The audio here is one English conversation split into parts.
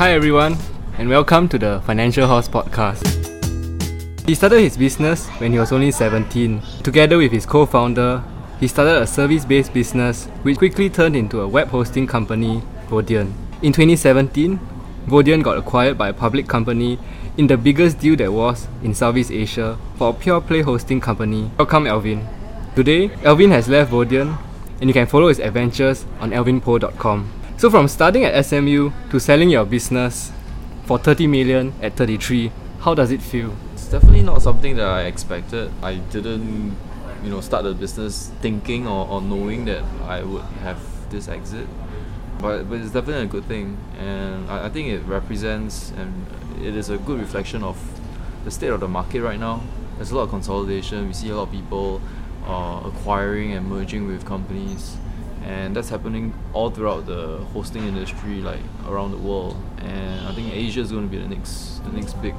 Hi everyone, and welcome to the Financial Horse Podcast. He started his business when he was only 17. Together with his co founder, he started a service based business which quickly turned into a web hosting company, Vodien. In 2017, Vodien got acquired by a public company in the biggest deal there was in Southeast Asia for a pure play hosting company. Welcome, Alvin. Today, Alvin has left Vodien and you can follow his adventures on alvinpoh.com. So from starting at SMU to selling your business for 30 million at 33, how does it feel? It's definitely not something that I expected. I didn't, you know, start the business thinking or, or knowing that I would have this exit. But, but it's definitely a good thing, and I, I think it represents and it is a good reflection of the state of the market right now. There's a lot of consolidation. We see a lot of people uh, acquiring and merging with companies and that's happening all throughout the hosting industry like around the world. And i think asia is going to be the next the next big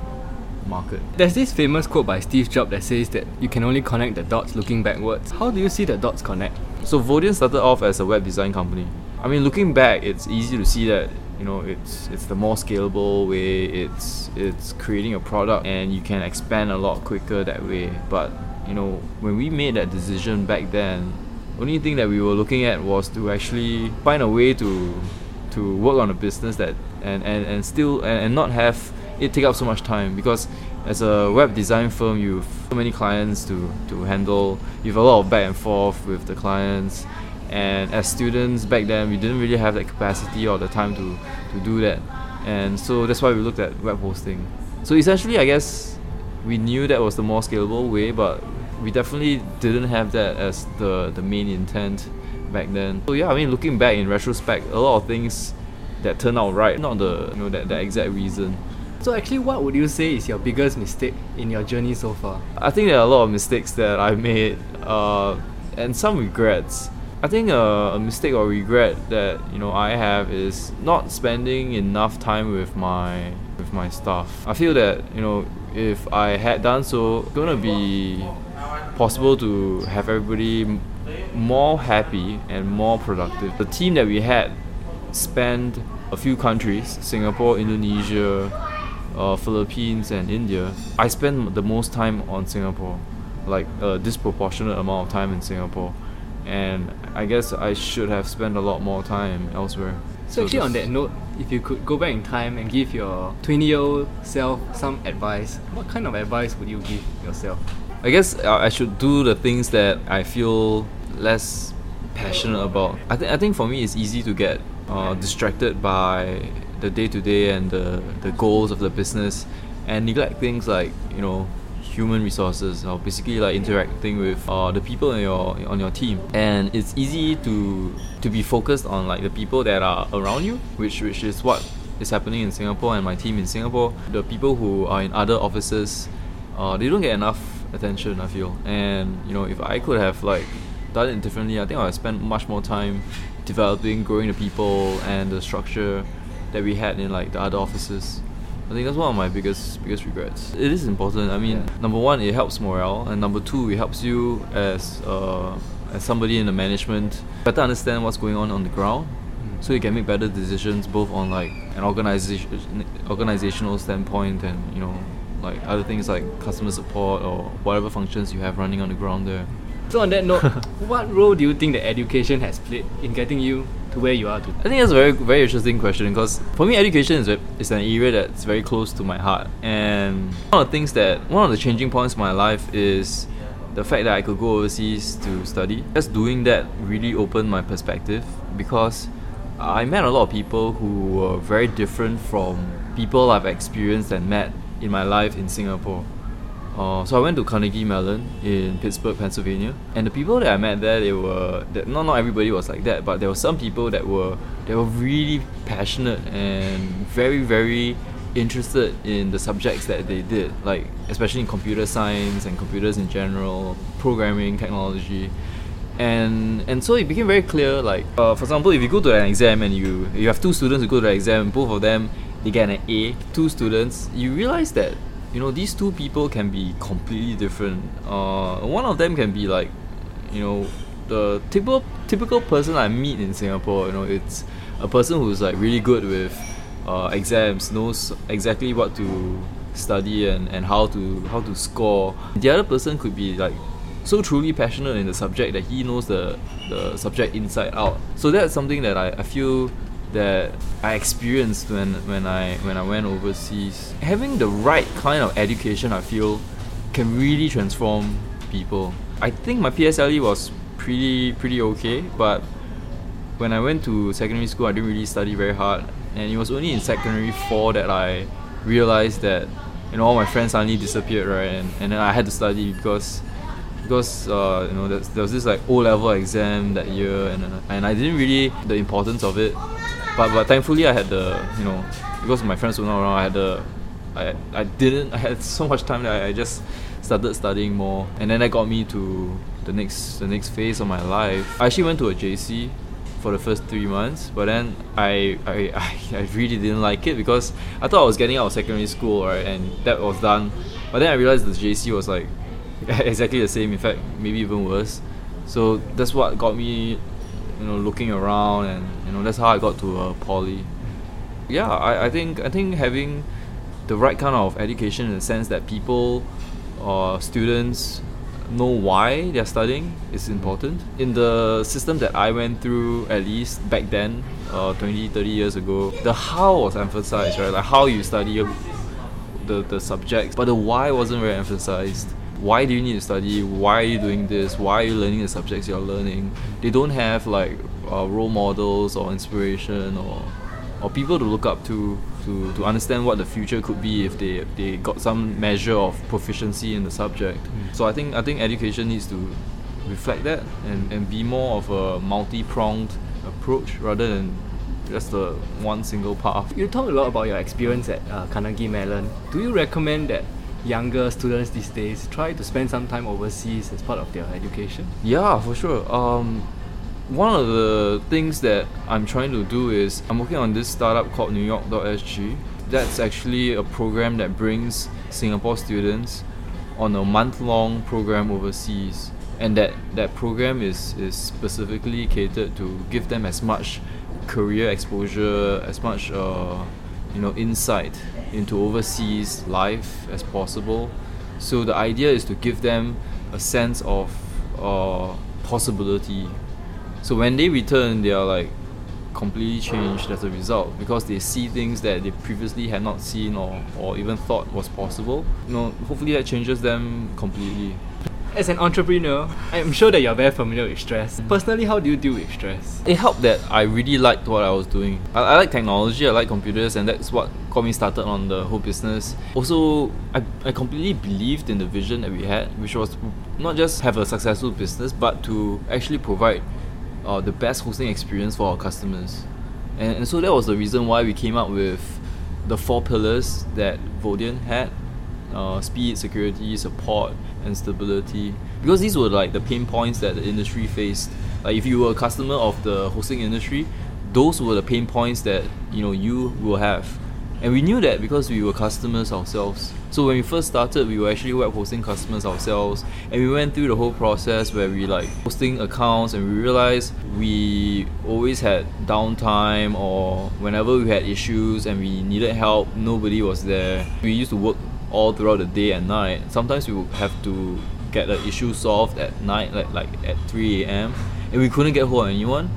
market. There's this famous quote by steve jobs that says that you can only connect the dots looking backwards. How do you see the dots connect? So vodien started off as a web design company. I mean looking back it's easy to see that you know it's it's the more scalable way it's it's creating a product and you can expand a lot quicker that way. But you know when we made that decision back then only thing that we were looking at was to actually find a way to to work on a business that and, and, and still and, and not have it take up so much time. Because as a web design firm you have so many clients to, to handle. You have a lot of back and forth with the clients. And as students back then we didn't really have that capacity or the time to, to do that. And so that's why we looked at web hosting. So essentially i guess we knew that was the more scalable way but we definitely didn't have that as the the main intent back then. So yeah, I mean, looking back in retrospect, a lot of things that turned out right, not the you know that the exact reason. So actually, what would you say is your biggest mistake in your journey so far? I think there are a lot of mistakes that I made, uh, and some regrets. I think a, a mistake or regret that you know I have is not spending enough time with my with my staff. I feel that you know if I had done so, it's gonna be possible to have everybody more happy and more productive. The team that we had spanned a few countries Singapore, Indonesia, uh, Philippines, and India. I spent the most time on Singapore, like a disproportionate amount of time in Singapore. And I guess I should have spent a lot more time elsewhere. So, so actually, on that note, if you could go back in time and give your 20 year old self some advice, what kind of advice would you give yourself? I guess I should do the things that I feel less passionate about. I think I think for me it's easy to get uh, distracted by the day to day and the the goals of the business, and neglect things like you know human resources or basically like interacting with uh, the people in your on your team and it's easy to to be focused on like the people that are around you which which is what is happening in Singapore and my team in Singapore the people who are in other offices uh, they don't get enough attention I feel and you know if I could have like done it differently I think I would spend much more time developing growing the people and the structure that we had in like the other offices I think that's one of my biggest biggest regrets. It is important. I mean, yeah. number one, it helps morale, and number two, it helps you as uh, as somebody in the management better understand what's going on on the ground, mm. so you can make better decisions both on like an organization organizational standpoint and you know like other things like customer support or whatever functions you have running on the ground there. So on that note, what role do you think that education has played in getting you to where you are today? I think that's a very very interesting question because for me education is, is an area that's very close to my heart and one of the things that one of the changing points in my life is the fact that I could go overseas to study. Just doing that really opened my perspective because I met a lot of people who were very different from people I've experienced and met in my life in Singapore. Uh, so I went to Carnegie Mellon in Pittsburgh, Pennsylvania, and the people that I met there, they were not not everybody was like that, but there were some people that were they were really passionate and very very interested in the subjects that they did, like especially in computer science and computers in general, programming, technology. And, and so it became very clear like uh, for example if you go to an exam and you you have two students who go to the exam both of them they get an A, two students, you realize that you know these two people can be completely different. Uh, one of them can be like, you know, the typical typical person I meet in Singapore. You know, it's a person who's like really good with uh, exams, knows exactly what to study and, and how to how to score. The other person could be like so truly passionate in the subject that he knows the, the subject inside out. So that's something that I, I feel that I experienced when, when I when I went overseas. Having the right kind of education I feel can really transform people. I think my PSLE was pretty pretty okay, but when I went to secondary school I didn't really study very hard and it was only in secondary four that I realized that you know all my friends suddenly disappeared right and, and then I had to study because because uh, you know there, was this like O level exam that year and and I didn't really the importance of it but but thankfully I had the you know because my friends were not around I had the I, I didn't I had so much time that I, I just started studying more. And then that got me to the next the next phase of my life. I actually went to a JC for the first three months but then I, I, I, really didn't like it because I thought I was getting out of secondary school right and that was done. But then I realized the JC was like exactly the same in fact maybe even worse. So that's what got me you know looking around and you know that's how I got to uh, poly yeah I, I think I think having the right kind of education in the sense that people or uh, students know why they're studying is important. In the system that I went through, at least back then, uh, 20, 30 years ago, the how was emphasized, right? Like how you study the, the subjects, but the why wasn't very emphasized. Why do you need to study? Why are you doing this? Why are you learning the subjects you're learning? They don't have like uh, role models or inspiration or or people to look up to to, to understand what the future could be if they they got some measure of proficiency in the subject. Mm. So I think I think education needs to reflect that and, and be more of a multi-pronged approach rather than just the one single path. You talk a lot about your experience at uh, Carnegie Mellon. Do you recommend that younger students these days try to spend some time overseas as part of their education? Yeah, for sure. Um, one of the things that I'm trying to do is I'm working on this startup called New York.sg. That's actually a program that brings Singapore students on a month-long program overseas, and that that program is is specifically catered to give them as much career exposure, as much uh, you know insight into overseas life as possible. So the idea is to give them a sense of uh, possibility so when they return, they are like completely changed as a result because they see things that they previously had not seen or, or even thought was possible. You know, hopefully that changes them completely. As an entrepreneur, I'm sure that you're very familiar with stress. Personally, how do you deal with stress? It helped that I really liked what I was doing. I, I like technology, I like computers, and that's what got me started on the whole business. Also, I, I completely believed in the vision that we had, which was not just have a successful business, but to actually provide uh, the best hosting experience for our customers. And, and so that was the reason why we came up with the four pillars that Vodien had uh, speed, security, support, and stability. Because these were like the pain points that the industry faced. Like if you were a customer of the hosting industry, those were the pain points that you know you will have and we knew that because we were customers ourselves. So when we first started, we were actually web hosting customers ourselves, and we went through the whole process where we like hosting accounts, and we realized we always had downtime or whenever we had issues and we needed help, nobody was there. We used to work all throughout the day and night. Sometimes we would have to get the issue solved at night, like like at 3 a.m. and we couldn't get hold of anyone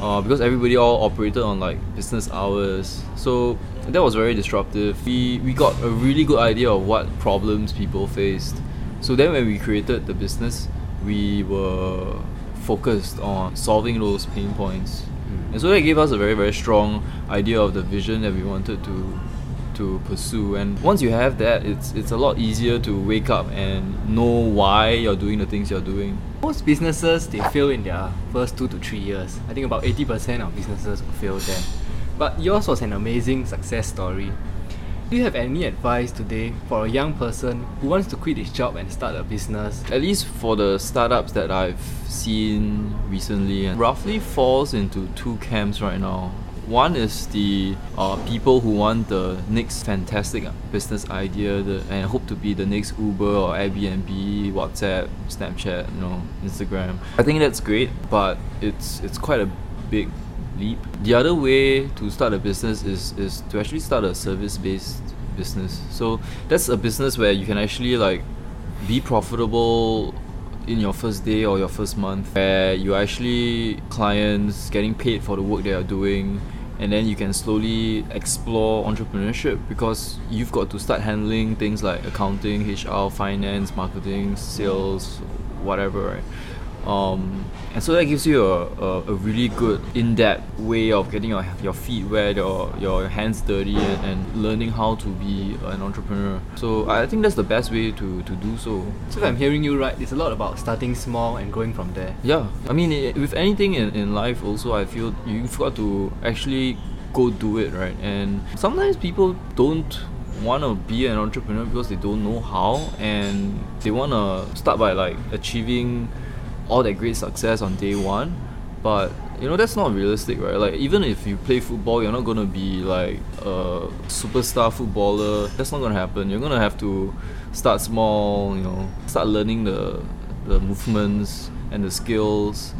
uh, because everybody all operated on like business hours. So that was very disruptive. We we got a really good idea of what problems people faced. So then when we created the business, we were focused on solving those pain points. Mm. And so that gave us a very very strong idea of the vision that we wanted to to pursue. And once you have that, it's it's a lot easier to wake up and know why you're doing the things you're doing. Most businesses they fail in their first two to three years. I think about eighty percent of businesses fail there. But yours was an amazing success story. Do you have any advice today for a young person who wants to quit his job and start a business? At least for the startups that I've seen recently, roughly falls into two camps right now. One is the uh, people who want the next fantastic business idea the, and hope to be the next Uber or Airbnb, WhatsApp, Snapchat, you know, Instagram. I think that's great, but it's it's quite a big leap. The other way to start a business is is to actually start a service based business. So that's a business where you can actually like be profitable in your first day or your first month where you're actually clients getting paid for the work they are doing and then you can slowly explore entrepreneurship because you've got to start handling things like accounting, HR, finance, marketing, sales, whatever, right? Um, and so that gives you a, a, a, really good in-depth way of getting your, your feet wet, your, your hands dirty and, and learning how to be an entrepreneur. So I think that's the best way to, to do so. So if I'm hearing you right, it's a lot about starting small and growing from there. Yeah, I mean it, with anything in, in life also I feel you've got to actually go do it, right? And sometimes people don't want to be an entrepreneur because they don't know how and they want to start by like achieving all that great success on day one but you know that's not realistic right? Like even if you play football you're not gonna be like a superstar footballer. That's not gonna happen. You're gonna have to start small you know start learning the the movements and the skills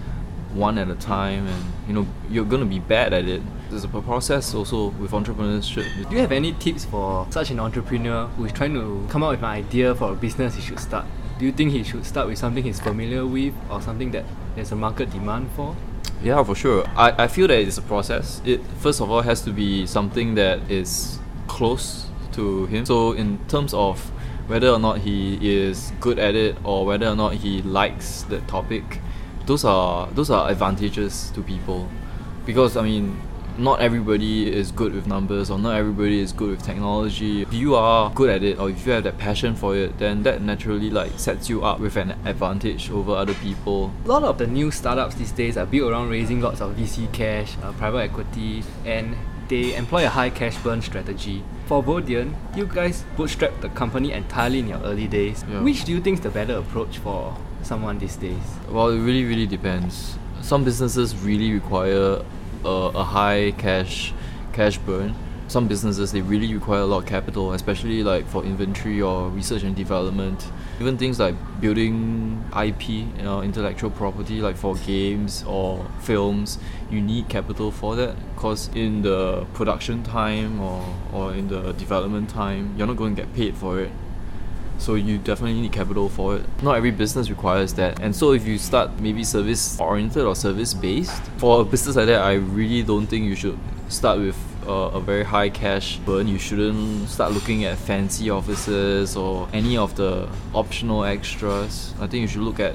one at a time and you know you're gonna be bad at it. There's a process also with entrepreneurship. Do you have any tips for such an entrepreneur who is trying to come up with an idea for a business he should start do you think he should start with something he's familiar with or something that there's a market demand for? Yeah, for sure. I, I feel that it's a process. It first of all has to be something that is close to him. So in terms of whether or not he is good at it or whether or not he likes the topic, those are those are advantages to people. Because I mean not everybody is good with numbers or not everybody is good with technology. If you are good at it or if you have that passion for it, then that naturally like sets you up with an advantage over other people. A lot of the new startups these days are built around raising lots of VC cash, uh, private equity, and they employ a high cash burn strategy. For Vodien, you guys bootstrapped the company entirely in your early days. Yeah. Which do you think is the better approach for someone these days? Well, it really, really depends. Some businesses really require a, a high cash cash burn. Some businesses they really require a lot of capital especially like for inventory or research and development. Even things like building ip you know intellectual property like for games or films you need capital for that. Because in the production time or, or in the development time you're not going to get paid for it so you definitely need capital for it. Not every business requires that. And so if you start maybe service oriented or service based, for a business like that, I really don't think you should start with a, very high cash burn. You shouldn't start looking at fancy offices or any of the optional extras. I think you should look at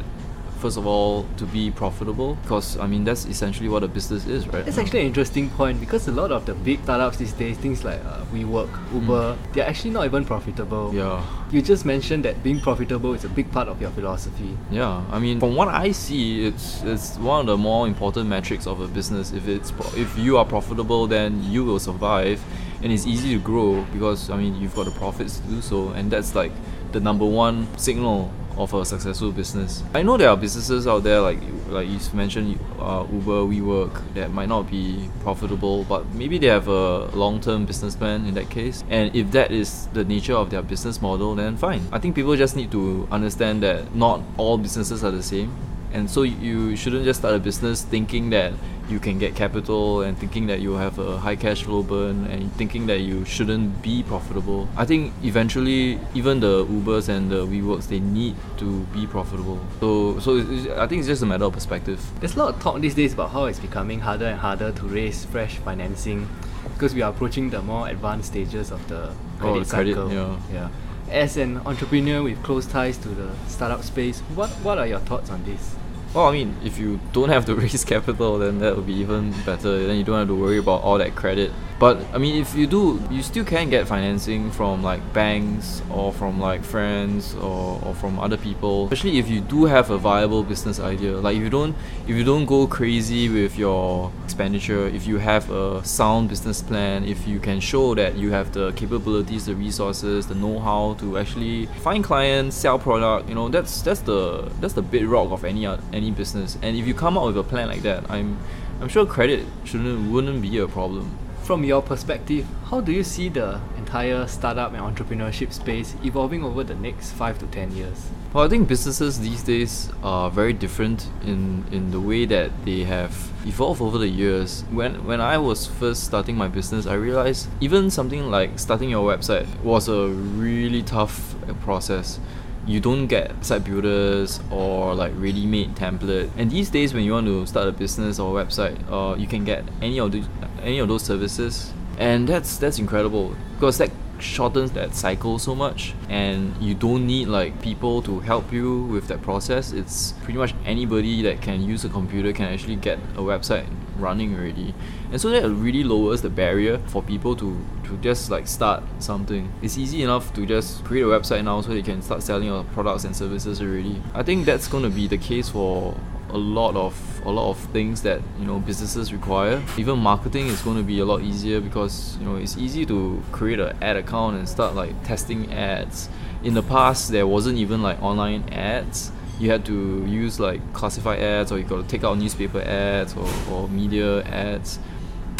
first of all to be profitable because I mean that's essentially what a business is, right? It's actually an interesting point because a lot of the big startups these days, things like uh, WeWork, Uber, mm. they're actually not even profitable. Yeah. You just mentioned that being profitable is a big part of your philosophy. Yeah, I mean, from what I see, it's it's one of the more important metrics of a business. If it's if you are profitable, then you will survive, and it's easy to grow because I mean you've got the profits to do so, and that's like the number one signal of a successful business. I know there are businesses out there like like you mentioned uh, Uber, WeWork that might not be profitable, but maybe they have a long-term business plan in that case. And if that is the nature of their business model, then fine. I think people just need to understand that not all businesses are the same, and so you shouldn't just start a business thinking that you can get capital and thinking that you have a high cash flow burn and thinking that you shouldn't be profitable. I think eventually even the Ubers and the WeWorks they need to be profitable. So so I think it's just a matter of perspective. There's a lot of talk these days about how it's becoming harder and harder to raise fresh financing because we are approaching the more advanced stages of the oh, credit, oh, cycle. yeah. yeah. As an entrepreneur with close ties to the startup space, what what are your thoughts on this? Well, I mean, if you don't have to raise capital, then that would be even better. Then you don't have to worry about all that credit but I mean, if you do, you still can get financing from like banks or from like friends or, or from other people. Especially if you do have a viable business idea. Like if you don't if you don't go crazy with your expenditure, if you have a sound business plan, if you can show that you have the capabilities, the resources, the know-how to actually find clients, sell product, you know, that's that's the that's the bedrock of any any business. And if you come up with a plan like that, I'm I'm sure credit shouldn't wouldn't be a problem From your perspective, how do you see the entire startup and entrepreneurship space evolving over the next five to ten years? Well, I think businesses these days are very different in, in the way that they have evolved over the years. When when I was first starting my business, I realized even something like starting your website was a really tough process you don't get site builders or like ready-made template. And these days, when you want to start a business or a website, uh, you can get any of the any of those services, and that's that's incredible because that shortens that cycle so much. And you don't need like people to help you with that process. It's pretty much anybody that can use a computer can actually get a website running already. And so that really lowers the barrier for people to to just like start something it's easy enough to just create a website now so you can start selling your products and services already i think that's going to be the case for a lot of a lot of things that you know businesses require. Even marketing is going to be a lot easier because you know it's easy to create an ad account and start like testing ads. In the past, there wasn't even like online ads. You had to use like classified ads, or you got to take out newspaper ads or, or media ads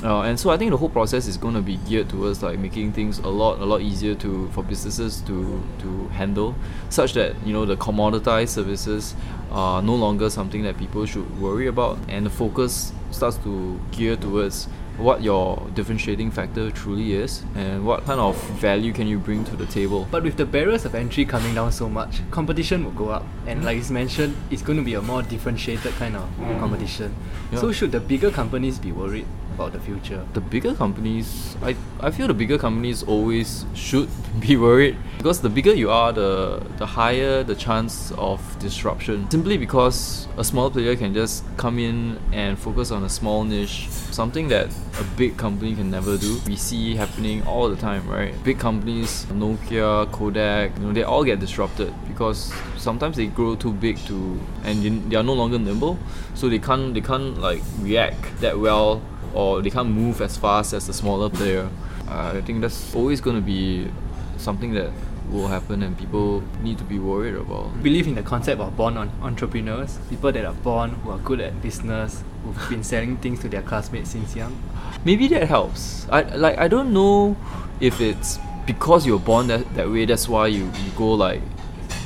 uh, and so I think the whole process is going to be geared towards like making things a lot a lot easier to for businesses to to handle, such that you know the commoditized services are no longer something that people should worry about, and the focus starts to gear towards what your differentiating factor truly is and what kind of value can you bring to the table. But with the barriers of entry coming down so much, competition will go up. And like you mentioned, it's going to be a more differentiated kind of competition. Yeah. So should the bigger companies be worried? About the future? The bigger companies, I, I feel the bigger companies always should be worried because the bigger you are, the the higher the chance of disruption. Simply because a small player can just come in and focus on a small niche, something that a big company can never do. We see happening all the time, right? Big companies, Nokia, Kodak, you know, they all get disrupted because sometimes they grow too big to and they are no longer nimble, so they can't they can't like react that well or they can't move as fast as the smaller player. Uh, I think that's always going to be something that will happen and people need to be worried about. Believe in the concept of born on entrepreneurs, people that are born who are good at business, who've been selling things to their classmates since young. Maybe that helps. I like I don't know if it's because you're born that, that way that's why you, you go like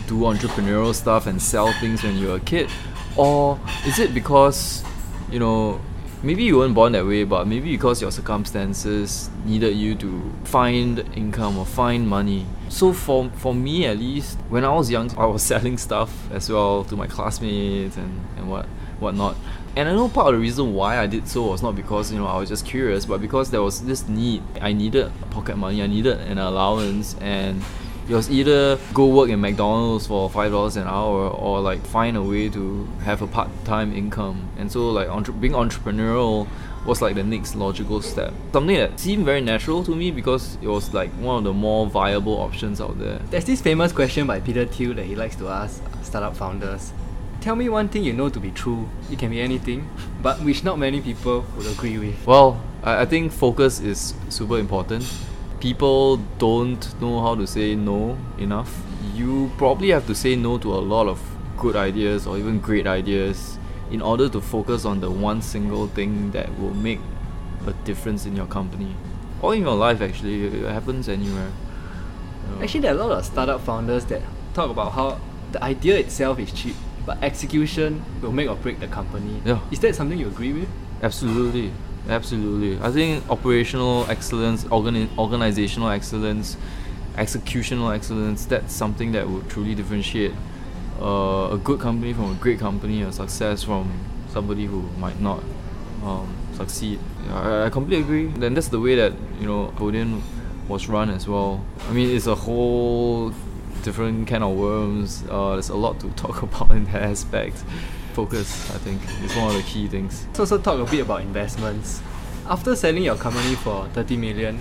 do entrepreneurial stuff and sell things when you're a kid or is it because you know maybe you weren't born that way, but maybe because your circumstances needed you to find income or find money. So for for me at least, when I was young, I was selling stuff as well to my classmates and, and what whatnot. And I know part of the reason why I did so was not because you know I was just curious, but because there was this need. I needed pocket money. I needed an allowance, and it was either go work in McDonald's for five dollars an hour or like find a way to have a part-time income. And so like entre- being entrepreneurial was like the next logical step. Something that seemed very natural to me because it was like one of the more viable options out there. There's this famous question by Peter Thiel that he likes to ask startup founders. Tell me one thing you know to be true. It can be anything, but which not many people would agree with. Well, I, I think focus is super important people don't know how to say no enough. You probably have to say no to a lot of good ideas or even great ideas in order to focus on the one single thing that will make a difference in your company or in your life actually it happens anywhere uh, actually there are a lot of startup founders that talk about how the idea itself is cheap but execution will make or break the company yeah. is that something you agree with absolutely Absolutely. I think operational excellence, organi- organizational excellence, executional excellence, that's something that would truly differentiate uh, a good company from a great company, a success from somebody who might not um, succeed. I, I completely agree. Then that's the way that, you know, Vodien was run as well. I mean, it's a whole different kind of worms. Uh, there's a lot to talk about in that aspect focus, I think, is one of the key things. So, also talk a bit about investments. After selling your company for 30 million,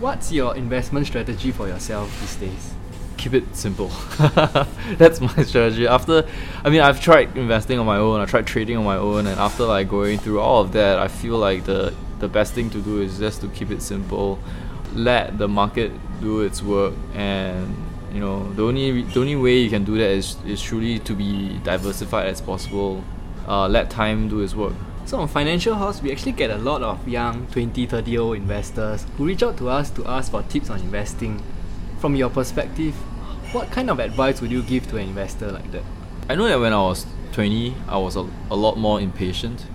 what's your investment strategy for yourself these days? Keep it simple. That's my strategy. After, I mean, I've tried investing on my own, I tried trading on my own, and after like going through all of that, I feel like the the best thing to do is just to keep it simple, let the market do its work, and you know the only the only way you can do that is is truly to be diversified as possible uh, let time do its work So on Financial Horse, we actually get a lot of young 20, 30 year old investors who reach out to us to ask for tips on investing. From your perspective, what kind of advice would you give to an investor like that? I know that when I was 20, I was a, a lot more impatient.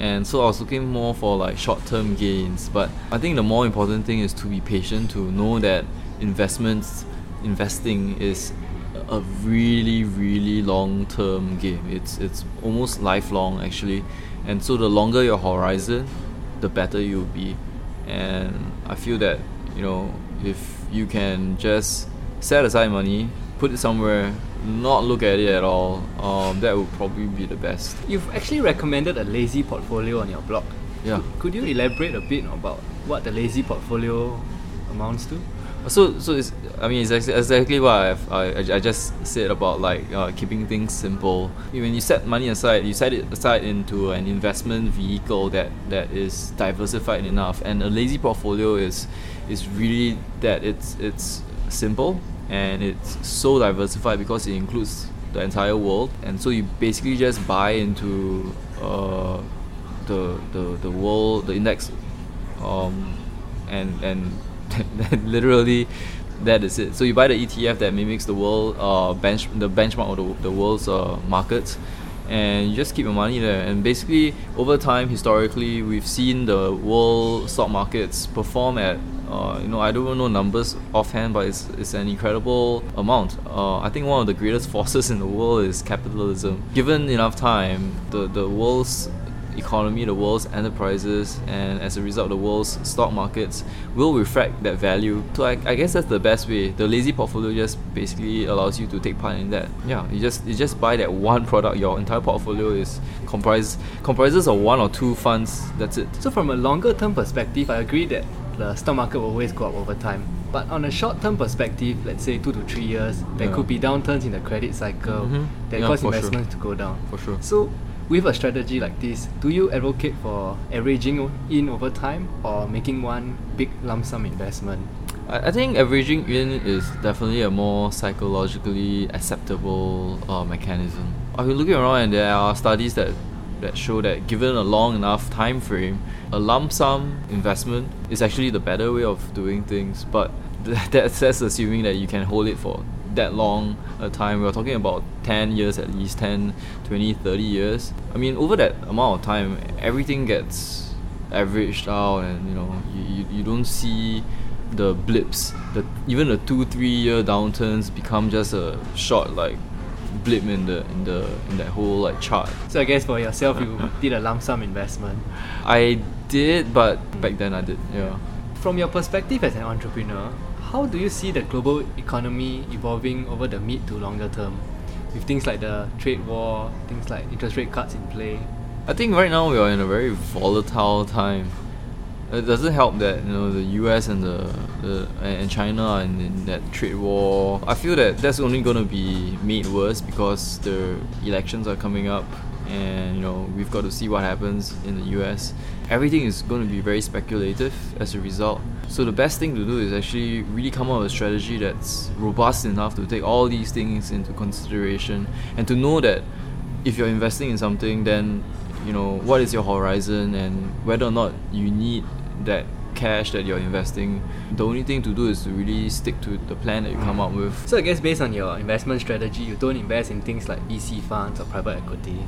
And so I was looking more for like short term gains. But I think the more important thing is to be patient, to know that investments, investing is a really, really long term game. It's, it's almost lifelong actually. And so the longer your horizon, the better you'll be. And I feel that, you know, if you can just set aside money, put it somewhere, not look at it at all, um, that would probably be the best. You've actually recommended a lazy portfolio on your blog. Yeah. Could you elaborate a bit about what the lazy portfolio amounts to? So, so it's, I mean, it's exactly what I've, I, I just said about like uh, keeping things simple. When you set money aside, you set it aside into an investment vehicle that, that is diversified enough. And a lazy portfolio is, is really that it's, it's simple and it's so diversified because it includes the entire world. And so you basically just buy into uh, the, the, the world, the index, um, and, and literally that is it. So you buy the ETF that mimics the world uh, bench the benchmark of the, the world's uh, markets, and you just keep your money there. And basically, over time, historically, we've seen the world stock markets perform at uh, you know I don't know numbers offhand, but it's, it's an incredible amount. Uh, I think one of the greatest forces in the world is capitalism. Given enough time, the the world's economy, the world's enterprises, and as a result, the world's stock markets will reflect that value. So I, I guess that's the best way. The lazy portfolio just basically allows you to take part in that. Yeah, you just you just buy that one product. Your entire portfolio is comprised comprises of one or two funds. That's it. So from a longer term perspective, I agree that the stock market will always go up over time. But on a short term perspective, let's say two to three years, there Yeah. could be downturns in the credit cycle Mhm. that Yeah, cause for sure. investments to go down. For sure. So, with a strategy like this, do you advocate for averaging in over time or making one big lump sum investment? I, think averaging in is definitely a more psychologically acceptable uh, mechanism. I've been looking around and there are studies that, that show that given a long enough time frame, a lump sum investment is actually the better way of doing things. But th- that's, that's assuming that you can hold it for that long a time. We're talking about 10 years at least, 10, 20, 30 years. I mean, over that amount of time, everything gets averaged out and you know you, you, you don't see the blips the even the two three year downturns become just a short like blip in the in the in that whole like chart So, I guess for yourself, you did a lump sum investment. i did but back then i did yeah From your perspective as an entrepreneur, how do you see the global economy evolving over the mid to longer term? With things like the trade war, things like interest rate cuts in play. I think right now we are in a very volatile time. It doesn't help that you know the U.S. and the, the and China are in, in that trade war. I feel that that's only going to be made worse because the elections are coming up, and you know we've got to see what happens in the U.S. Everything is going to be very speculative as a result. So the best thing to do is actually really come up with a strategy that's robust enough to take all these things into consideration and to know that if you're investing in something, then you know what is your horizon and whether or not you need that cash that you're investing. The only thing to do is to really stick to the plan that you come up with. So, I guess based on your investment strategy, you don't invest in things like VC funds or private equity.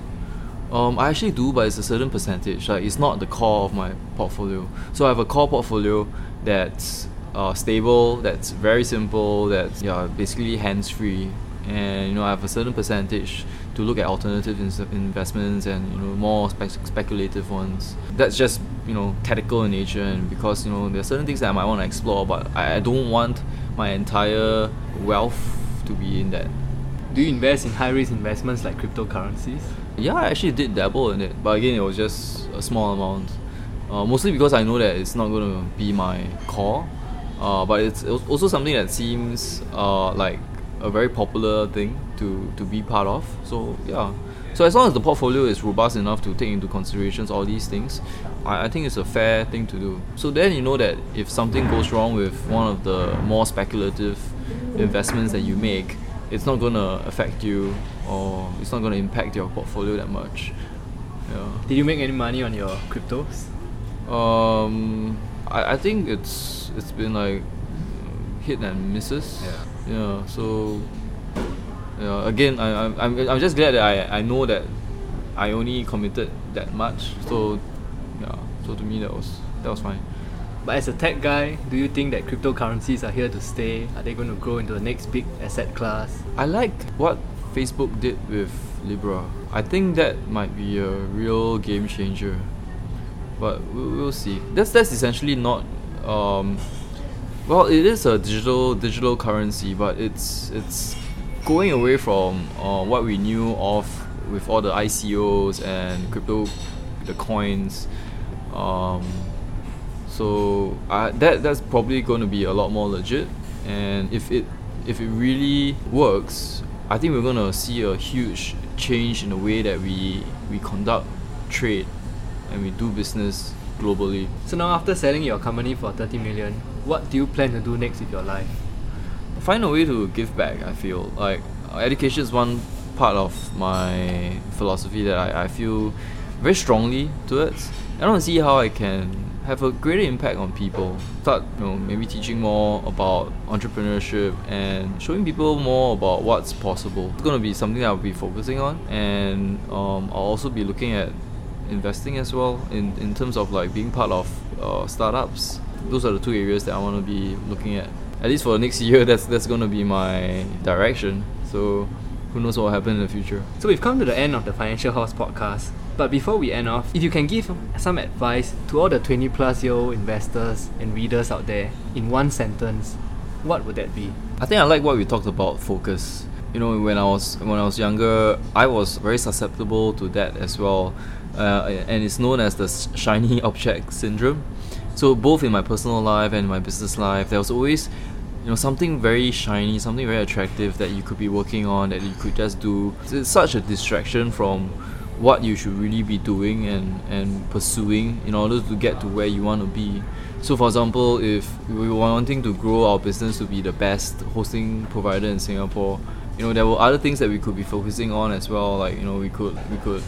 Um, I actually do, but it's a certain percentage. Like it's not the core of my portfolio. So I have a core portfolio that's uh, stable, that's very simple, that's yeah basically hands free, and you know I have a certain percentage to look at alternative investments and you know more spe- speculative ones. That's just you know tactical in nature, and because you know there are certain things that I might want to explore, but I, I don't want my entire wealth to be in that. Do you invest in high risk investments like cryptocurrencies? Yeah, I actually did dabble in it, but again, it was just a small amount. Uh, mostly because I know that it's not going to be my core. Uh, but it's also something that seems uh, like a very popular thing to, to be part of. So yeah. So as long as the portfolio is robust enough to take into considerations all these things, I, I think it's a fair thing to do. So then you know that if something goes wrong with one of the more speculative investments that you make, it's not gonna affect you or it's not gonna impact your portfolio that much. Yeah. Did you make any money on your cryptos? Um, I, I think it's it's been like hit and misses. Yeah. Yeah. So. Yeah. Again, I I'm I'm I'm just glad that I I know that I only committed that much. So, yeah. So to me that was that was fine. But as a tech guy, do you think that cryptocurrencies are here to stay? Are they going to grow into the next big asset class? I like what Facebook did with Libra. I think that might be a real game changer. But we'll, see. That's that's essentially not um, well, it is a digital digital currency, but it's it's going away from uh, what we knew of with all the ICOs and crypto, the coins. Um, so uh, that that's probably going to be a lot more legit. And if it if it really works, I think we're going to see a huge change in the way that we we conduct trade and we do business globally. So now after selling your company for 30 million, what do you plan to do next with your life? Find a way to give back. I feel like education is one part of my philosophy that I, I feel very strongly towards. I want to see how I can have a greater impact on people. Start, you know, maybe teaching more about entrepreneurship and showing people more about what's possible. It's going to be something I'll be focusing on, and um, I'll also be looking at investing as well in, in terms of like being part of uh, startups. Those are the two areas that I want to be looking at. At least for the next year, that's that's going to be my direction. So who knows what will happen in the future. So we've come to the end of the Financial Horse podcast. But before we end off, if you can give some advice to all the 20 plus year old investors and readers out there in one sentence, what would that be? I think I like what we talked about focus. You know, when I was when I was younger, I was very susceptible to that as well, uh, and it's known as the shiny object syndrome. So both in my personal life and my business life, there was always you know something very shiny something very attractive that you could be working on that you could just do it's such a distraction from what you should really be doing and and pursuing in order to get to where you want to be. So for example if we were wanting to grow our business to be the best hosting provider in singapore you know there were other things that we could be focusing on as well. Like you know we could we could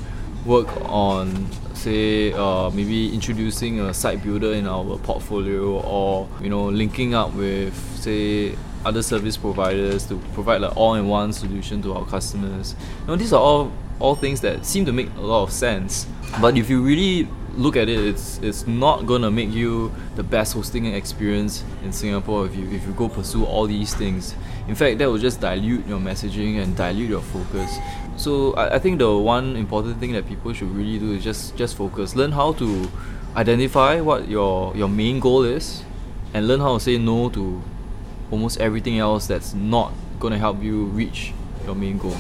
work on say uh, maybe introducing a site builder in our portfolio or you know linking up with say other service providers to provide like all-in-one solution to our customers. You know these are all all things that seem to make a lot of sense. But if you really look at it it's it's not gonna make you the best hosting experience in Singapore if you if you go pursue all these things. In fact that will just dilute your messaging and dilute your focus. So I, I think the one important thing that people should really do is just just focus. Learn how to identify what your your main goal is and learn how to say no to almost everything else that's not going to help you reach your main goal